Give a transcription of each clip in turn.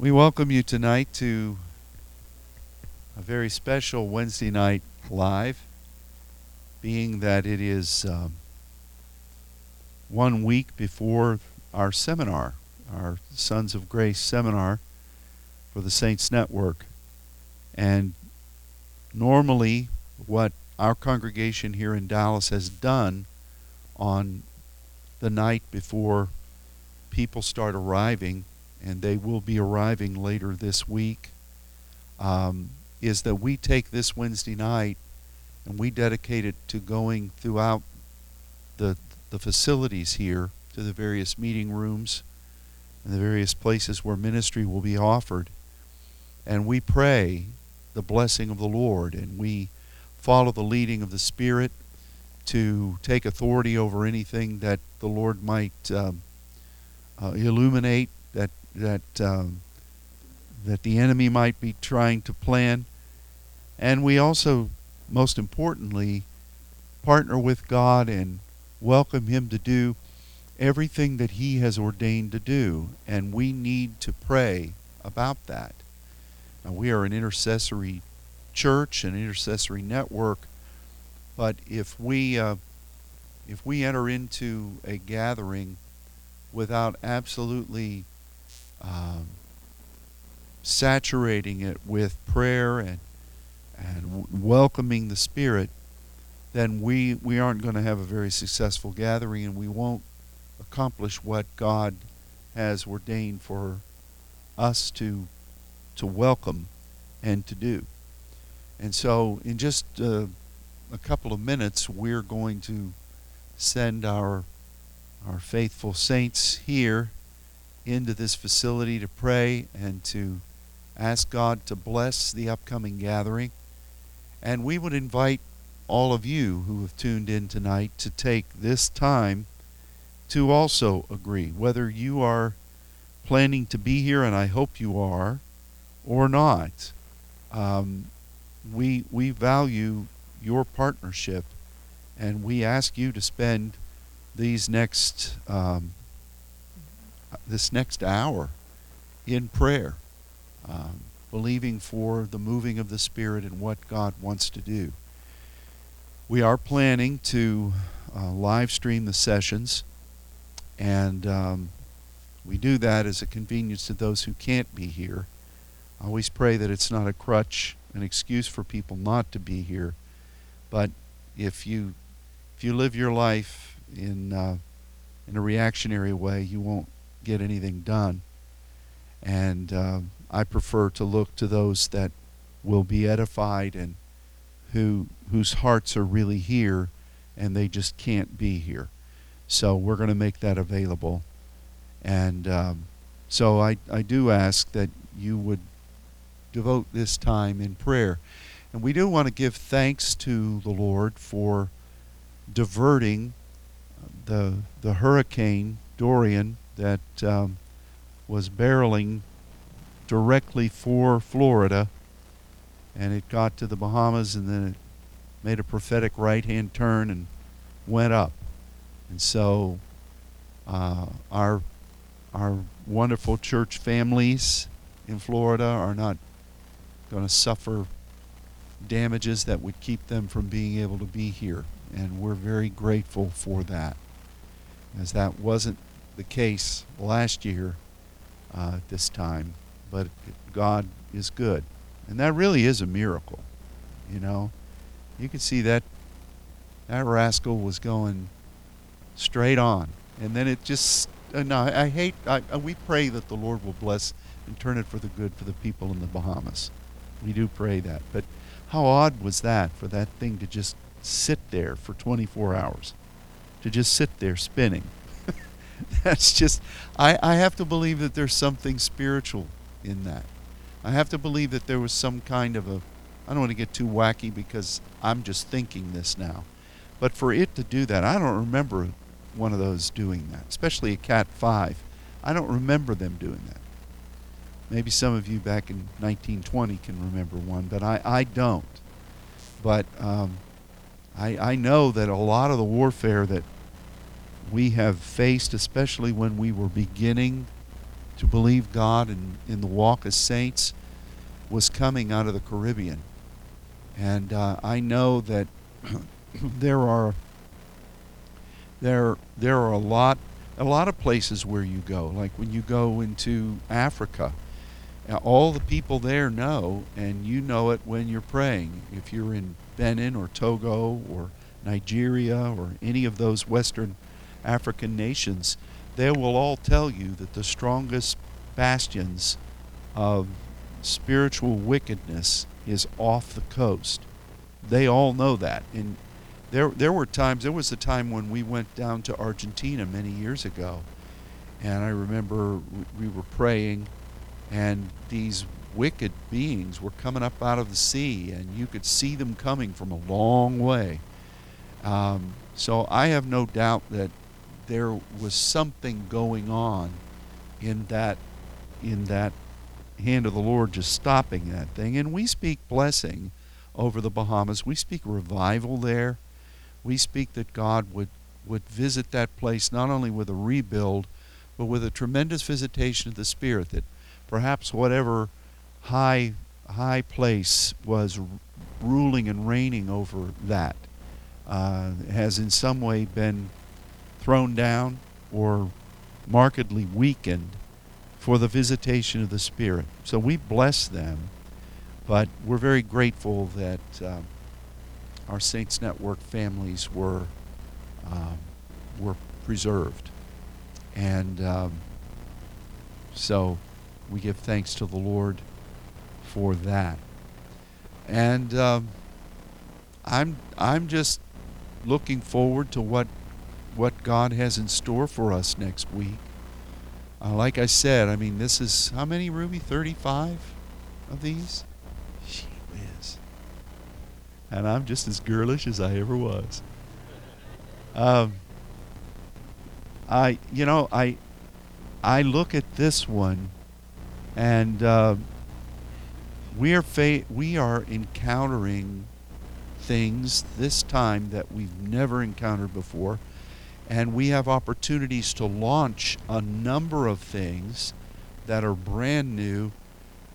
We welcome you tonight to a very special Wednesday night live, being that it is um, one week before our seminar, our Sons of Grace seminar for the Saints Network. And normally, what our congregation here in Dallas has done on the night before people start arriving, and they will be arriving later this week, um, is that we take this Wednesday night and we dedicate it to going throughout the the facilities here to the various meeting rooms and the various places where ministry will be offered. And we pray the blessing of the Lord and we follow the leading of the Spirit to take authority over anything that the Lord might um, uh, illuminate, that um, that the enemy might be trying to plan, and we also, most importantly, partner with God and welcome Him to do everything that He has ordained to do, and we need to pray about that. Now, we are an intercessory church, an intercessory network, but if we uh, if we enter into a gathering without absolutely um, saturating it with prayer and and w- welcoming the Spirit, then we we aren't going to have a very successful gathering, and we won't accomplish what God has ordained for us to to welcome and to do. And so, in just uh, a couple of minutes, we're going to send our our faithful saints here into this facility to pray and to ask God to bless the upcoming gathering. And we would invite all of you who have tuned in tonight to take this time to also agree, whether you are planning to be here, and I hope you are, or not. Um, we we value your partnership, and we ask you to spend these next um, this next hour in prayer, um, believing for the moving of the Spirit and what God wants to do. We are planning to uh, live stream the sessions, and um, we do that as a convenience to those who can't be here. I always pray that it's not a crutch, an excuse for people not to be here, but if you if you live your life in uh, in a reactionary way, you won't get anything done. And uh, I prefer to look to those that will be edified and who whose hearts are really here, and they just can't be here. So we're going to make that available. And um, so I, I do ask that you would devote this time in prayer. And we do want to give thanks to the Lord for diverting the the hurricane Dorian that um, was barreling directly for Florida, and it got to the Bahamas, and then it made a prophetic right-hand turn and went up, and so uh, our our wonderful church families in Florida are not going to suffer damages that would keep them from being able to be here, and we're very grateful for that. As that wasn't the case last year uh, this time. But God is good. And that really is a miracle. You know, you can see that that rascal was going straight on. And then it just, uh, no, I, I hate, I, uh, we pray that the Lord will bless and turn it for the good for the people in the Bahamas. We do pray that. But how odd was that for that thing to just sit there for 24 hours? To just sit there spinning. That's just, I, I have to believe that there's something spiritual in that. I have to believe that there was some kind of a, I don't want to get too wacky because I'm just thinking this now. But for it to do that, I don't remember one of those doing that, especially a Cat 5. I don't remember them doing that. Maybe some of you back in 1920 can remember one, but I, I don't. But um, I, I know that a lot of the warfare that we have faced, especially when we were beginning to believe God and in the walk as saints was coming out of the Caribbean. And uh, I know that there are there there are a lot a lot of places where you go. Like when you go into Africa, uh, all the people there know, and you know it when you're praying. If you're in Benin or Togo or Nigeria or any of those Western African nations, they will all tell you that the strongest bastions of spiritual wickedness is off the coast. They all know that. And there, there were times, there was a time when we went down to Argentina many years ago. And I remember we were praying, and these wicked beings were coming up out of the sea, and you could see them coming from a long way. Um, so I have no doubt that there was something going on in that in that hand of the Lord just stopping that thing. And we speak blessing over the Bahamas. We speak revival there. We speak that God would, would visit that place not only with a rebuild, but with a tremendous visitation of the Spirit, that perhaps whatever high, high place was ruling and reigning over that uh, has in some way been thrown down or markedly weakened for the visitation of the Spirit. So we bless them, but we're very grateful that um, our Saints Network families were um, were preserved, and um, so we give thanks to the Lord for that. And um, I'm I'm just looking forward to what what God has in store for us next week. Uh, like I said, I mean, this is how many, Ruby? 35 of these? She whiz. And I'm just as girlish as I ever was. Um, I, you know, I, I look at this one, and uh, we are fa- we are encountering things this time that we've never encountered before and we have opportunities to launch a number of things that are brand new.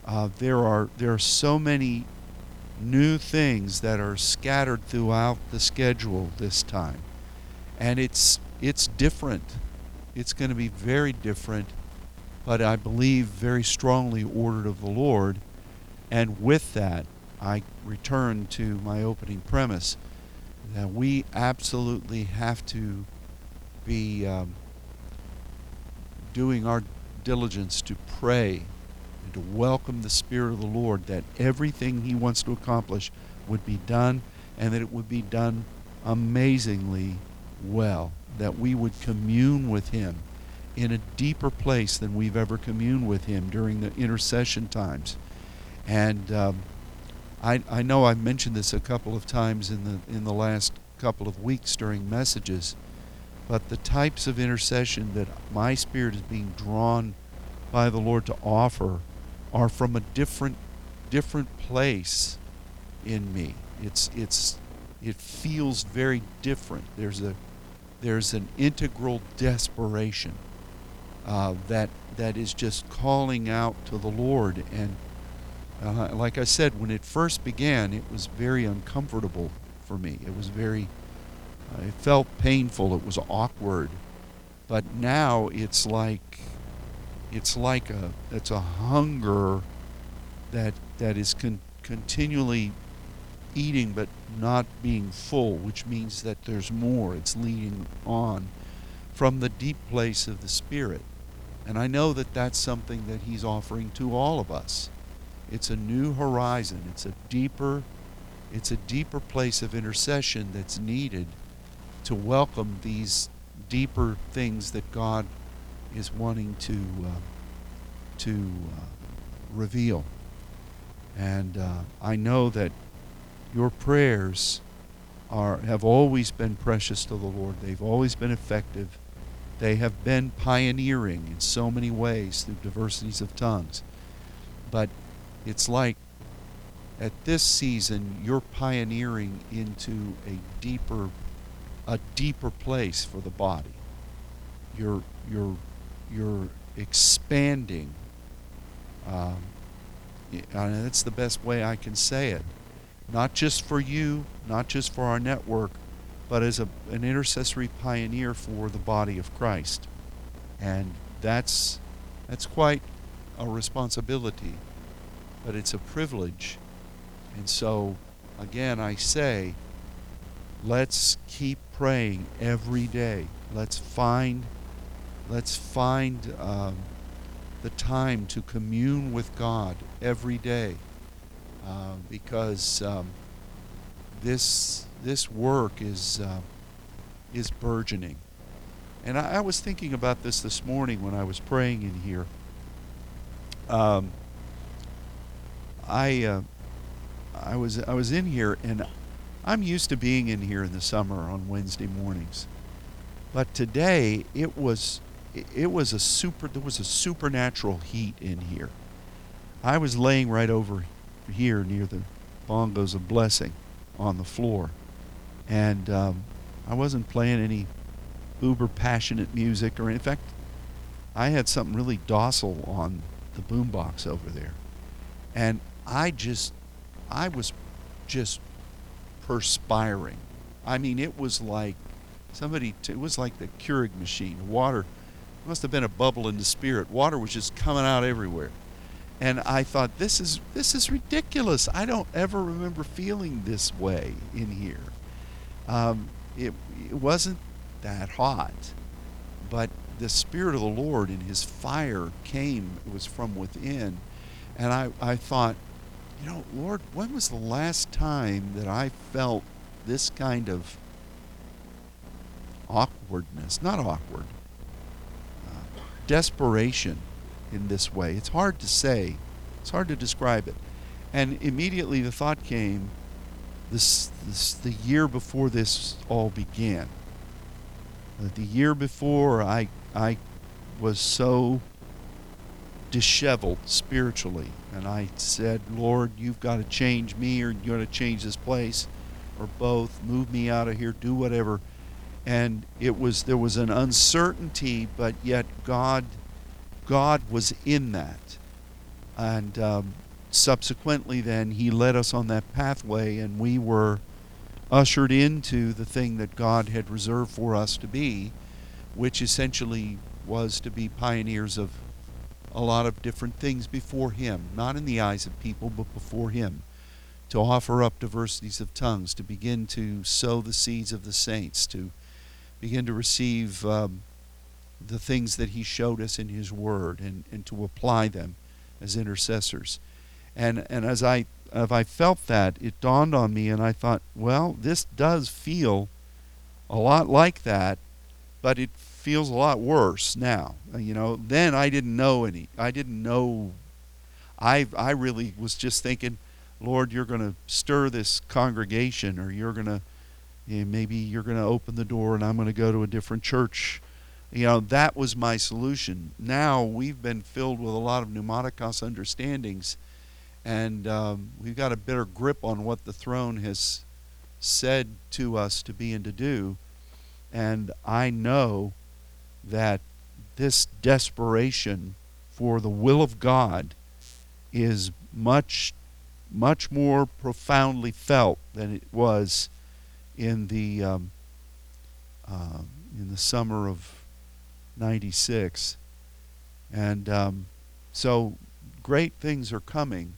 Uh, there are there are so many new things that are scattered throughout the schedule this time, and it's it's different. It's going to be very different, but I believe very strongly ordered of the Lord. And with that, I return to my opening premise that we absolutely have to be um, doing our diligence to pray and to welcome the Spirit of the Lord that everything He wants to accomplish would be done and that it would be done amazingly well. That we would commune with Him in a deeper place than we've ever communed with Him during the intercession times. And um, I, I know I've mentioned this a couple of times in the in the last couple of weeks during messages but the types of intercession that my spirit is being drawn by the Lord to offer are from a different different place in me. It's it's it feels very different. There's a there's an integral desperation uh, that that is just calling out to the Lord. And uh, like I said, when it first began, it was very uncomfortable for me. It was very it felt painful. It was awkward. But now it's like it's like a it's a hunger that that is con- continually eating but not being full, which means that there's more. It's leading on from the deep place of the spirit. And I know that that's something that he's offering to all of us. It's a new horizon. It's a deeper it's a deeper place of intercession that's needed to welcome these deeper things that God is wanting to uh, to uh, reveal. And uh, I know that your prayers are have always been precious to the Lord. They've always been effective. They have been pioneering in so many ways through diversities of tongues. But it's like at this season you're pioneering into a deeper a deeper place for the body. You're you're you're expanding. Um, and that's the best way I can say it. Not just for you, not just for our network, but as a, an intercessory pioneer for the body of Christ. And that's, that's quite a responsibility, but it's a privilege. And so, again, I say, let's keep praying every day. Let's find, let's find um, the time to commune with God every day, uh, because um, this this work is uh, is burgeoning. And I, I, was thinking about this this morning when I was praying in here. Um, I uh, I was I was in here and I'm used to being in here in the summer on Wednesday mornings, but today it was it was a super there was a supernatural heat in here. I was laying right over here near the bongos of blessing on the floor, and um, I wasn't playing any uber passionate music or in fact I had something really docile on the boombox over there, and I just I was just perspiring. I mean, it was like somebody. T- it was like the Keurig machine. Water must have been a bubble in the spirit. Water was just coming out everywhere, and I thought, this is this is ridiculous. I don't ever remember feeling this way in here. Um, it it wasn't that hot, but the spirit of the Lord and His fire came. It was from within, and I I thought you know, Lord, when was the last time that I felt this kind of awkwardness? Not awkward, uh, desperation in this way. It's hard to say, it's hard to describe it. And immediately the thought came this, this the year before this all began. The year before I, I was so disheveled spiritually. And I said, Lord, you've got to change me or you're going to change this place or both. Move me out of here, do whatever. And it was there was an uncertainty, but yet God God was in that. And um, subsequently then he led us on that pathway and we were ushered into the thing that God had reserved for us to be, which essentially was to be pioneers of a lot of different things before Him, not in the eyes of people, but before Him, to offer up diversities of tongues, to begin to sow the seeds of the saints, to begin to receive um, the things that He showed us in His Word, and, and to apply them as intercessors. And, and as I as I felt that, it dawned on me, and I thought, well, this does feel a lot like that, but it feels a lot worse now. Uh, you know, then I didn't know any. I didn't know. I I really was just thinking, Lord, you're going to stir this congregation, or you're going to you know, maybe you're going to open the door, and I'm going to go to a different church. You know, that was my solution. Now we've been filled with a lot of pneumatikos understandings, and um, we've got a better grip on what the throne has said to us to be and to do. And I know that this desperation for the will of God is much, much more profoundly felt than it was in the um, uh, in the summer of '96, and um, so great things are coming,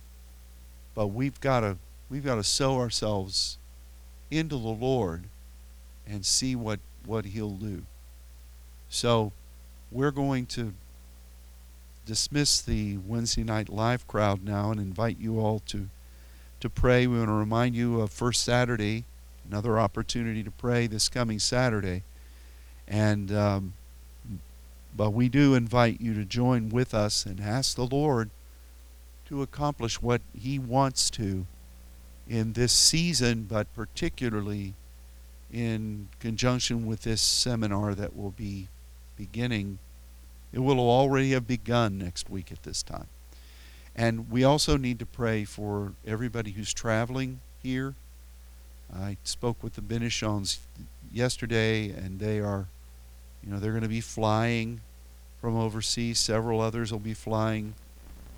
but we've got to we've got to sow ourselves into the Lord and see what what He'll do. So we're going to dismiss the Wednesday night live crowd now and invite you all to to pray. We want to remind you of first Saturday, another opportunity to pray this coming Saturday, and um, but we do invite you to join with us and ask the Lord to accomplish what He wants to in this season, but particularly in conjunction with this seminar that will be beginning. It will already have begun next week at this time. And we also need to pray for everybody who's traveling here. I spoke with the Benichons yesterday, and they are, you know, they're going to be flying from overseas. Several others will be flying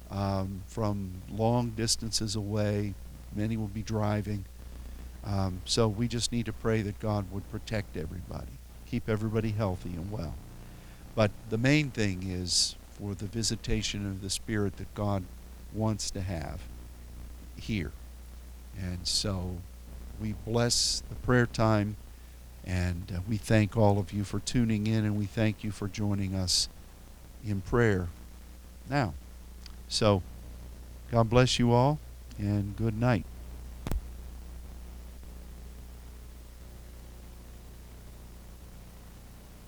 um, from long distances away. Many will be driving. Um, so we just need to pray that God would protect everybody, keep everybody healthy and well. But the main thing is for the visitation of the Spirit that God wants to have here. And so we bless the prayer time and uh, we thank all of you for tuning in and we thank you for joining us in prayer now. So, God bless you all and good night.